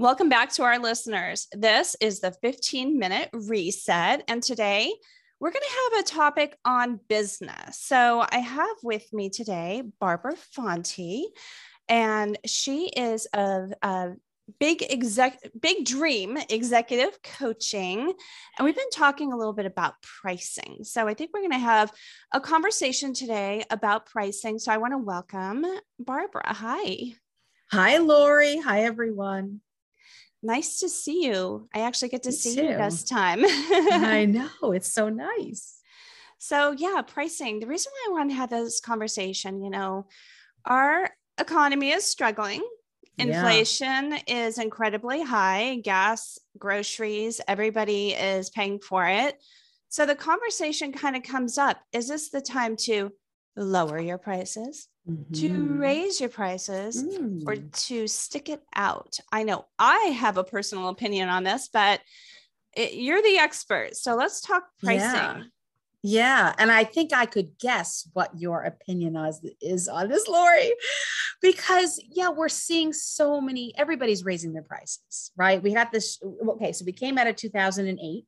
Welcome back to our listeners. This is the 15 minute reset. And today we're going to have a topic on business. So I have with me today Barbara Fonti, and she is a, a big exec big dream executive coaching and we've been talking a little bit about pricing so i think we're going to have a conversation today about pricing so i want to welcome barbara hi hi lori hi everyone Nice to see you. I actually get to Me see too. you this time. I know. It's so nice. So, yeah, pricing. The reason why I want to have this conversation, you know, our economy is struggling. Yeah. Inflation is incredibly high, gas, groceries, everybody is paying for it. So the conversation kind of comes up is this the time to lower your prices, to Mhm. raise your prices, or Mm. to stick it out? I know I have a personal opinion on this, but it, you're the expert. So let's talk pricing. Yeah. Yeah. And I think I could guess what your opinion is, is on this, Lori, because yeah, we're seeing so many, everybody's raising their prices, right? We had this, okay, so we came out of 2008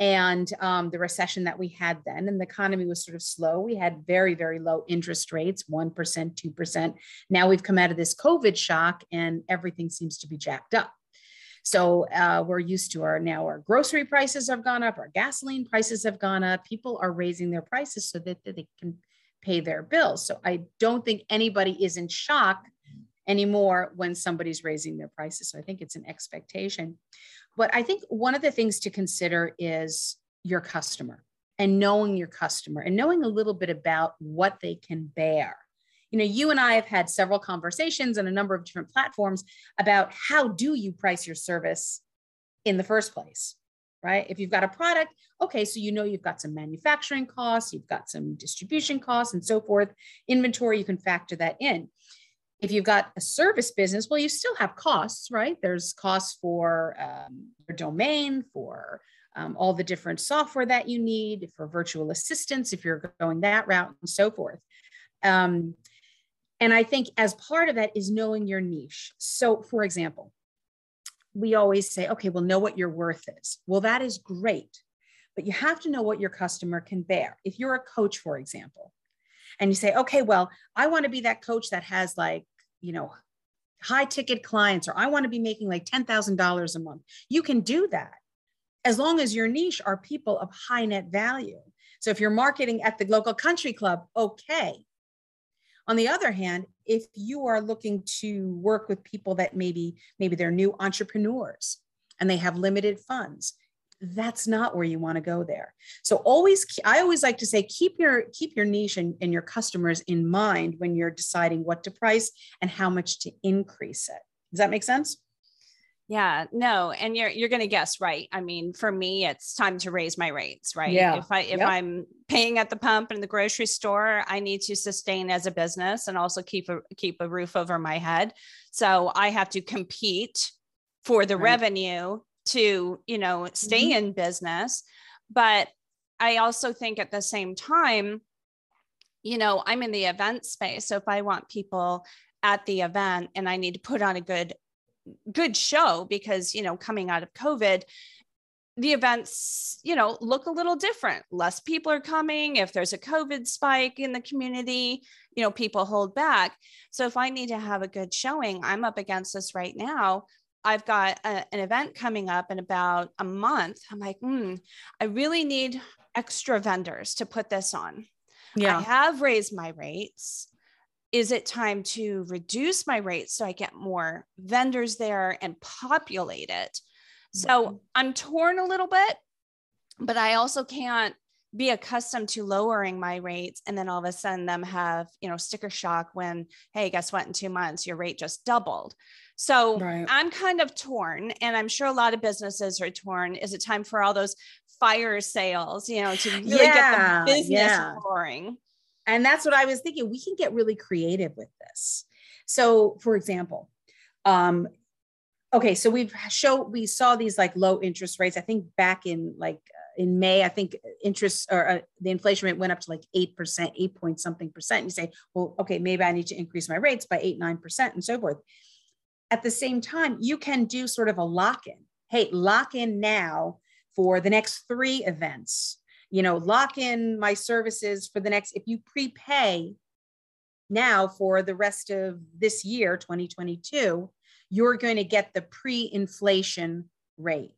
and um, the recession that we had then, and the economy was sort of slow. We had very, very low interest rates, 1%, 2%. Now we've come out of this COVID shock and everything seems to be jacked up. So uh, we're used to our now our grocery prices have gone up, our gasoline prices have gone up. People are raising their prices so that, that they can pay their bills. So I don't think anybody is in shock anymore when somebody's raising their prices. So I think it's an expectation. But I think one of the things to consider is your customer and knowing your customer and knowing a little bit about what they can bear. You know, you and I have had several conversations on a number of different platforms about how do you price your service in the first place, right? If you've got a product, okay, so you know you've got some manufacturing costs, you've got some distribution costs and so forth. Inventory, you can factor that in if you've got a service business, well, you still have costs, right? There's costs for um, your domain, for um, all the different software that you need, for virtual assistants, if you're going that route, and so forth. Um, and I think as part of that is knowing your niche. So, for example, we always say, okay, well, know what your worth is. Well, that is great, but you have to know what your customer can bear. If you're a coach, for example, and you say, okay, well, I want to be that coach that has like, you know, high ticket clients, or I want to be making like $10,000 a month. You can do that as long as your niche are people of high net value. So if you're marketing at the local country club, okay. On the other hand, if you are looking to work with people that maybe maybe they're new entrepreneurs and they have limited funds, that's not where you want to go there so always i always like to say keep your keep your niche and, and your customers in mind when you're deciding what to price and how much to increase it does that make sense Yeah, no, and you're you're going to guess right. I mean, for me, it's time to raise my rates, right? Yeah. If I if Yep. I'm paying at the pump in the grocery store, I need to sustain as a business and also keep a keep a roof over my head. So I have to compete for the Right. revenue to you know stay mm-hmm. in business, but I also think at the same time, you know, I'm in the event space. So if I want people at the event and I need to put on a good good show because you know coming out of covid the events you know look a little different. Less people are coming. If there's a covid spike in the community you know people hold back. So if i need to have a good showing i'm up against this right now i've got a- an event coming up in about a month i'm like hmm i really need extra vendors to put this on Yeah. I have raised my rates. Is it time to reduce my rates so I get more vendors there and populate it? So I'm torn a little bit, but I also can't be accustomed to lowering my rates and then all of a sudden them have, you know, sticker shock when, hey, guess what? In two months, your rate just doubled. So Right. I'm kind of torn, and I'm sure a lot of businesses are torn. Is it time for all those fire sales, you know, to really Yeah, get the business yeah. roaring? And that's what I was thinking. We can get really creative with this. So, for example, um, okay, so we've show we saw these like low interest rates. I think back in like uh, in May, I think interest or uh, the inflation rate went up to like eight percent, eight point something percent. You say, well, okay, maybe I need to increase my rates by eight nine percent and so forth. At the same time, you can do sort of a lock in. Hey, lock in now for the next three events. You know, lock in my services for the next, if you prepay now for the rest of this year, 2022, you're going to get the pre inflation rate.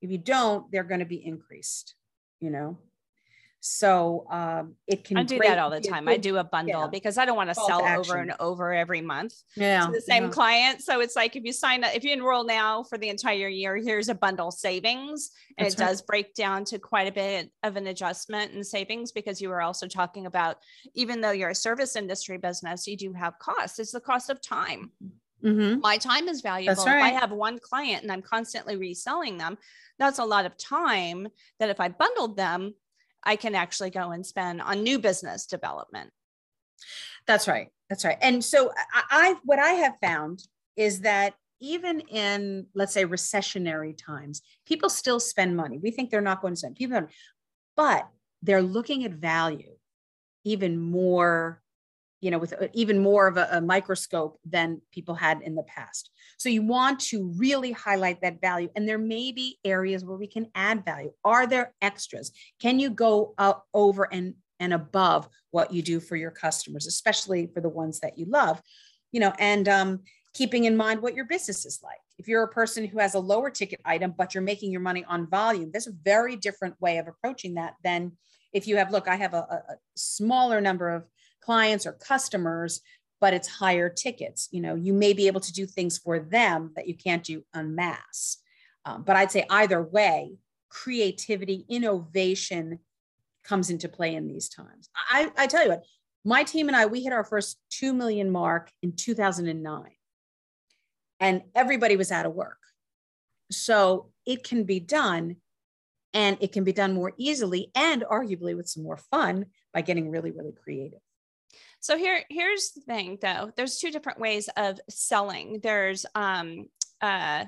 If you don't, they're going to be increased, you know? So um, it can. I do that all the time. Good, I do a bundle yeah. because I don't want to sell over and over every month yeah, to the same yeah. client. So it's like if you sign up, if you enroll now for the entire year, here's a bundle savings, and That's it right. does break down to quite a bit of an adjustment in savings because you were also talking about even though you're a service industry business, you do have costs. It's the cost of time. Mm-hmm. My time is valuable. Right. If I have one client and I'm constantly reselling them, that's a lot of time that if I bundled them, I can actually go and spend on new business development. That's right. That's right. And so I, I what I have found is that even in let's say recessionary times, people still spend money. We think they're not going to spend people, but they're looking at value even more you know, with uh, even more of a, a, microscope than people had in the past. So you want to really highlight that value. And there may be areas where we can add value. Are there extras? Can you go up over and, and above what you do for your customers, especially for the ones that you love? You know, and um, keeping in mind what your business is like. If you're a person who has a lower ticket item, but you're making your money on volume, there's a very different way of approaching that than if you have, look, I have a, a smaller number of clients or customers but it's higher tickets. You know you may be able to do things for them that you can't do en masse. Um, but i'd say either way creativity innovation comes into play in these times. I, I tell you what my team and i we hit our first 2 million mark in 2009 and everybody was out of work. So it can be done and it can be done more easily and arguably with some more fun by getting really really creative so here, here's the thing though. There's two different ways of selling. There's um, uh,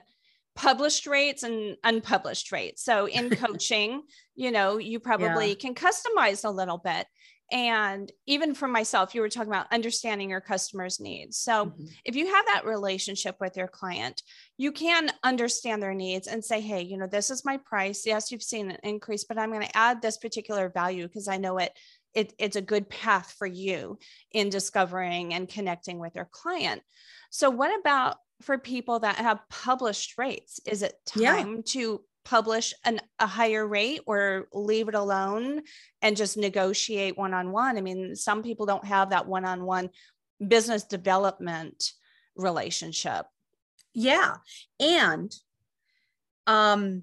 published rates and unpublished rates. So in coaching, you know, you probably yeah. can customize a little bit. And even for myself, you were talking about understanding your customers' needs. So mm-hmm. if you have that relationship with your client, you can understand their needs and say, hey, you know, this is my price. Yes, you've seen an increase, but I'm going to add this particular value because I know it it, it's a good path for you in discovering and connecting with your client. So, what about for people that have published rates? Is it time yeah. to publish an, a higher rate or leave it alone and just negotiate one on one? I mean, some people don't have that one on one business development relationship. Yeah. And um,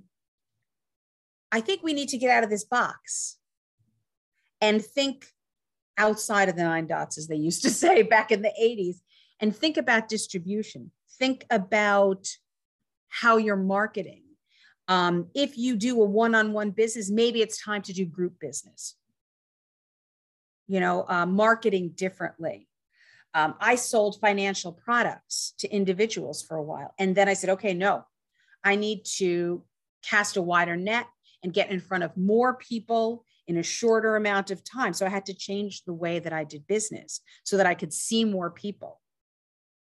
I think we need to get out of this box and think outside of the nine dots, as they used to say back in the 80s, and think about distribution. Think about how you're marketing. Um, if you do a one on one business, maybe it's time to do group business. You know, uh, marketing differently. Um, I sold financial products to individuals for a while. And then I said, okay, no, I need to cast a wider net and get in front of more people in a shorter amount of time. So I had to change the way that I did business so that I could see more people,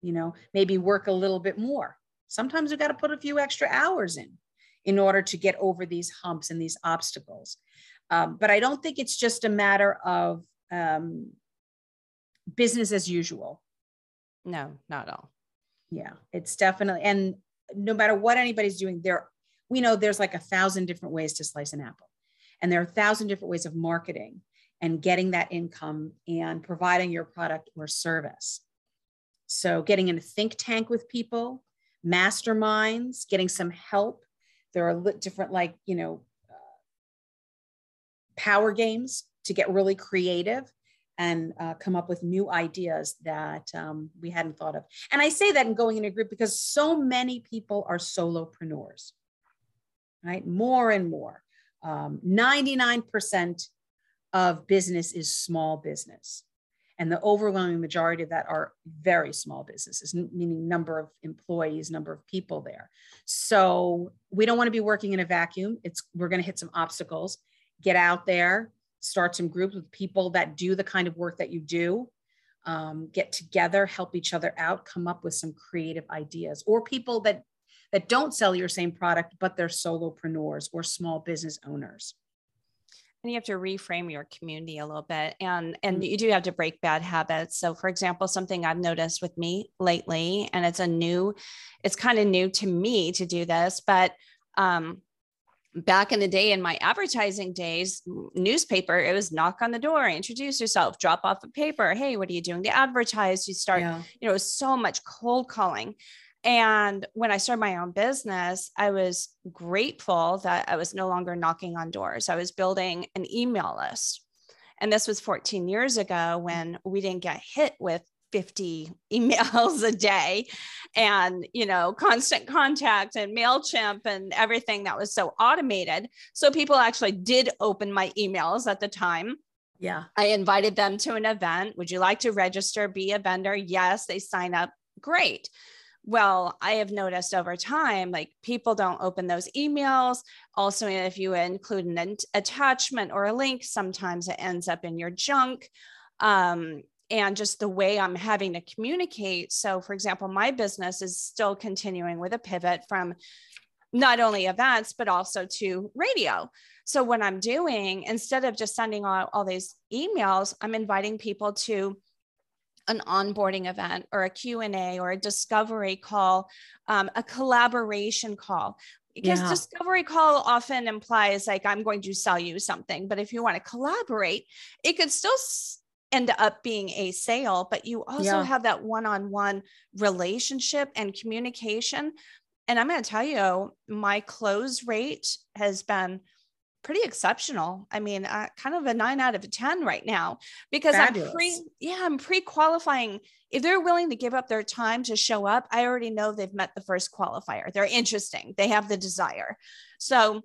you know, maybe work a little bit more. Sometimes we got to put a few extra hours in in order to get over these humps and these obstacles. Um, but I don't think it's just a matter of um, business as usual. No, not at all. Yeah, it's definitely, and no matter what anybody's doing, there, we know there's like a thousand different ways to slice an apple. And there are a thousand different ways of marketing and getting that income and providing your product or service. So, getting in a think tank with people, masterminds, getting some help. There are different, like, you know, uh, power games to get really creative and uh, come up with new ideas that um, we hadn't thought of. And I say that in going in a group because so many people are solopreneurs, right? More and more um, 99% of business is small business. And the overwhelming majority of that are very small businesses, meaning number of employees, number of people there. So we don't want to be working in a vacuum. It's we're going to hit some obstacles. Get out there, start some groups with people that do the kind of work that you do. um, get together, help each other out, come up with some creative ideas, or people that that don't sell your same product, but they're solopreneurs or small business owners. And you have to reframe your community a little bit. And and mm-hmm. you do have to break bad habits. So for example, something I've noticed with me lately, and it's a new, it's kind of new to me to do this, but um back in the day in my advertising days newspaper it was knock on the door introduce yourself drop off a paper hey what are you doing to advertise you start yeah. you know so much cold calling and when I started my own business, I was grateful that I was no longer knocking on doors. I was building an email list. And this was 14 years ago when we didn't get hit with 50 emails a day and you know constant contact and mailchimp and everything that was so automated. So people actually did open my emails at the time. Yeah. I invited them to an event. Would you like to register? Be a vendor? Yes they sign up. Great well, I have noticed over time, like people don't open those emails. Also, if you include an attachment or a link, sometimes it ends up in your junk. Um, and just the way I'm having to communicate. So, for example, my business is still continuing with a pivot from not only events, but also to radio. So, what I'm doing, instead of just sending all, all these emails, I'm inviting people to an onboarding event or a q&a or a discovery call um, a collaboration call because yeah. discovery call often implies like i'm going to sell you something but if you want to collaborate it could still end up being a sale but you also yeah. have that one-on-one relationship and communication and i'm going to tell you my close rate has been pretty exceptional. I mean, uh, kind of a nine out of 10 right now because Fabulous. I'm pre, yeah, I'm pre qualifying. If they're willing to give up their time to show up, I already know they've met the first qualifier. They're interesting, they have the desire. So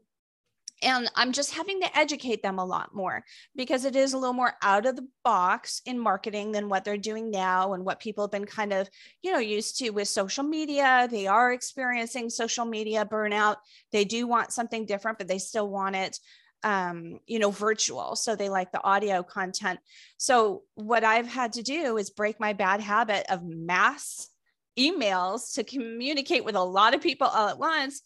and I'm just having to educate them a lot more because it is a little more out of the box in marketing than what they're doing now and what people have been kind of, you know, used to with social media. They are experiencing social media burnout. They do want something different, but they still want it um, you know, virtual. So they like the audio content. So what I've had to do is break my bad habit of mass emails to communicate with a lot of people all at once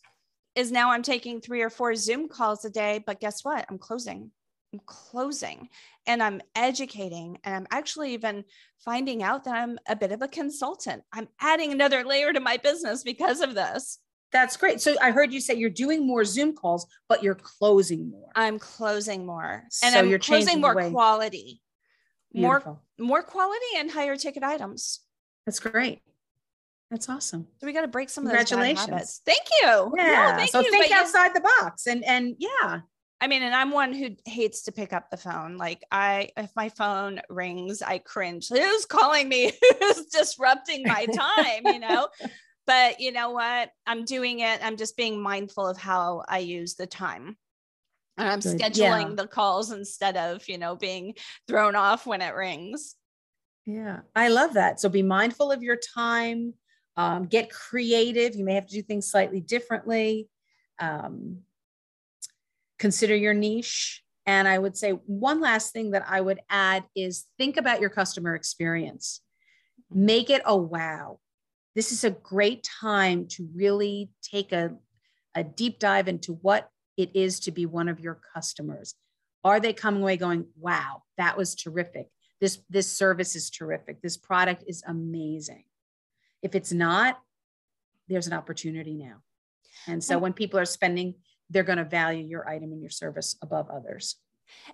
is now I'm taking three or four Zoom calls a day, but guess what? I'm closing. I'm closing and I'm educating and I'm actually even finding out that I'm a bit of a consultant. I'm adding another layer to my business because of this. That's great. So I heard you say you're doing more Zoom calls, but you're closing more. I'm closing more. And so I'm you're closing more quality. Beautiful. More more quality and higher ticket items. That's great. That's awesome. So we got to break some of those Congratulations. habits. Thank you. Yeah. Thank so you. think but outside the box and and yeah. I mean, and I'm one who hates to pick up the phone. Like I, if my phone rings, I cringe. Who's calling me? Who's disrupting my time? You know. but you know what? I'm doing it. I'm just being mindful of how I use the time. And I'm Good. scheduling yeah. the calls instead of, you know, being thrown off when it rings. Yeah, I love that. So be mindful of your time um, get creative. You may have to do things slightly differently. Um, consider your niche. And I would say one last thing that I would add is think about your customer experience. Make it a wow. This is a great time to really take a, a deep dive into what it is to be one of your customers. Are they coming away going, wow, that was terrific? This, this service is terrific. This product is amazing. If it's not, there's an opportunity now. And so when people are spending, they're going to value your item and your service above others.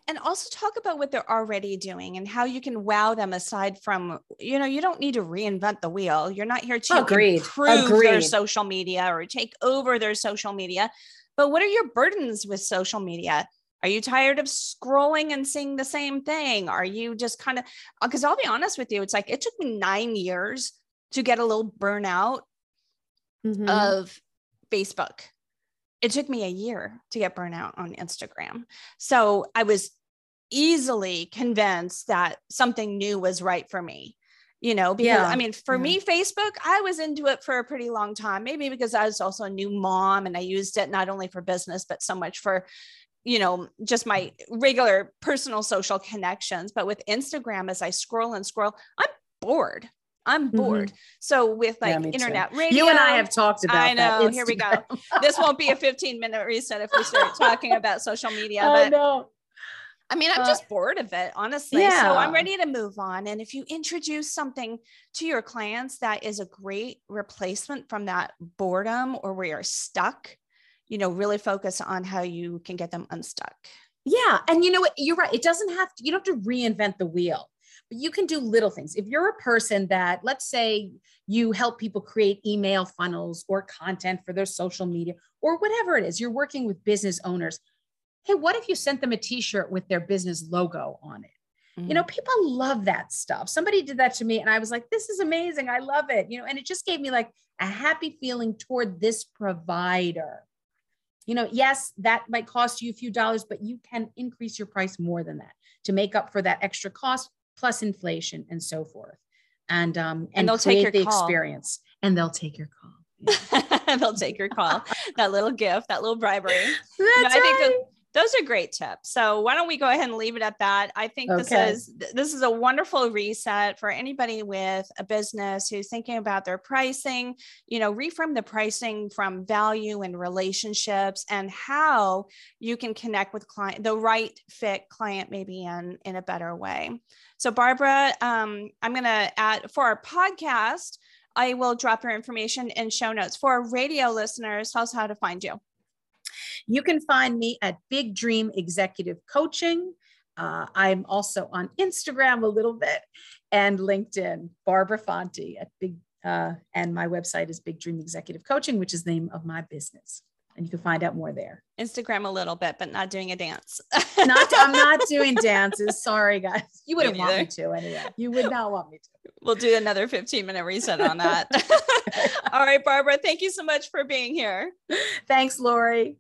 And also talk about what they're already doing and how you can wow them aside from, you know, you don't need to reinvent the wheel. You're not here to Agreed. improve Agreed. their social media or take over their social media. But what are your burdens with social media? Are you tired of scrolling and seeing the same thing? Are you just kind of, because I'll be honest with you, it's like it took me nine years to get a little burnout mm-hmm. of Facebook. It took me a year to get burnout on Instagram. So I was easily convinced that something new was right for me. You know, because yeah. I mean, for yeah. me, Facebook, I was into it for a pretty long time, maybe because I was also a new mom and I used it not only for business, but so much for you know just my regular personal social connections but with instagram as i scroll and scroll i'm bored. I'm Mm-hmm. bored. So with Yeah, like too. internet radio, You and I have talked about I know. Here we go. This won't be a 15 minute reset if we start talking about social media. I But know. I mean, I'm Uh, just bored of it, honestly. Yeah. So. I'm ready to move on. And if you introduce something to your clients that is a great replacement from that boredom or where you're stuck, you know, really focus on how you can get them unstuck. Yeah. And you know what? You're right. It doesn't have to, you don't have to reinvent the wheel, but you can do little things. If you're a person that, let's say, you help people create email funnels or content for their social media or whatever it is, you're working with business owners. Hey, what if you sent them a t shirt with their business logo on it? You know, mm. people love that stuff. Somebody did that to me, and I was like, this is amazing. I love it. You know, and it just gave me like a happy feeling toward this provider. You know, yes, that might cost you a few dollars, but you can increase your price more than that to make up for that extra cost plus inflation and so forth. And um and, And they'll take your the call. experience and they'll take your call. Yeah. They'll take your call. that little gift, that little bribery. That's I think right. Those are great tips. So why don't we go ahead and leave it at that? I think Okay. this is this is a wonderful reset for anybody with a business who's thinking about their pricing, you know, reframe the pricing from value and relationships and how you can connect with client the right fit client maybe in in a better way. So Barbara, um, I'm going to add for our podcast, I will drop your information in show notes. For our radio listeners, tell us how to find you. You can find me at Big Dream Executive Coaching. Uh, I'm also on Instagram a little bit and LinkedIn, Barbara Fonti at Big, uh, and my website is Big Dream Executive Coaching, which is the name of my business. And you can find out more there. Instagram a little bit, but not doing a dance. Not, I'm not doing dances. Sorry, guys. You wouldn't want me to anyway. You would not want me to. we'll do another 15 minute reset on that. All right, Barbara, thank you so much for being here. Thanks, Lori.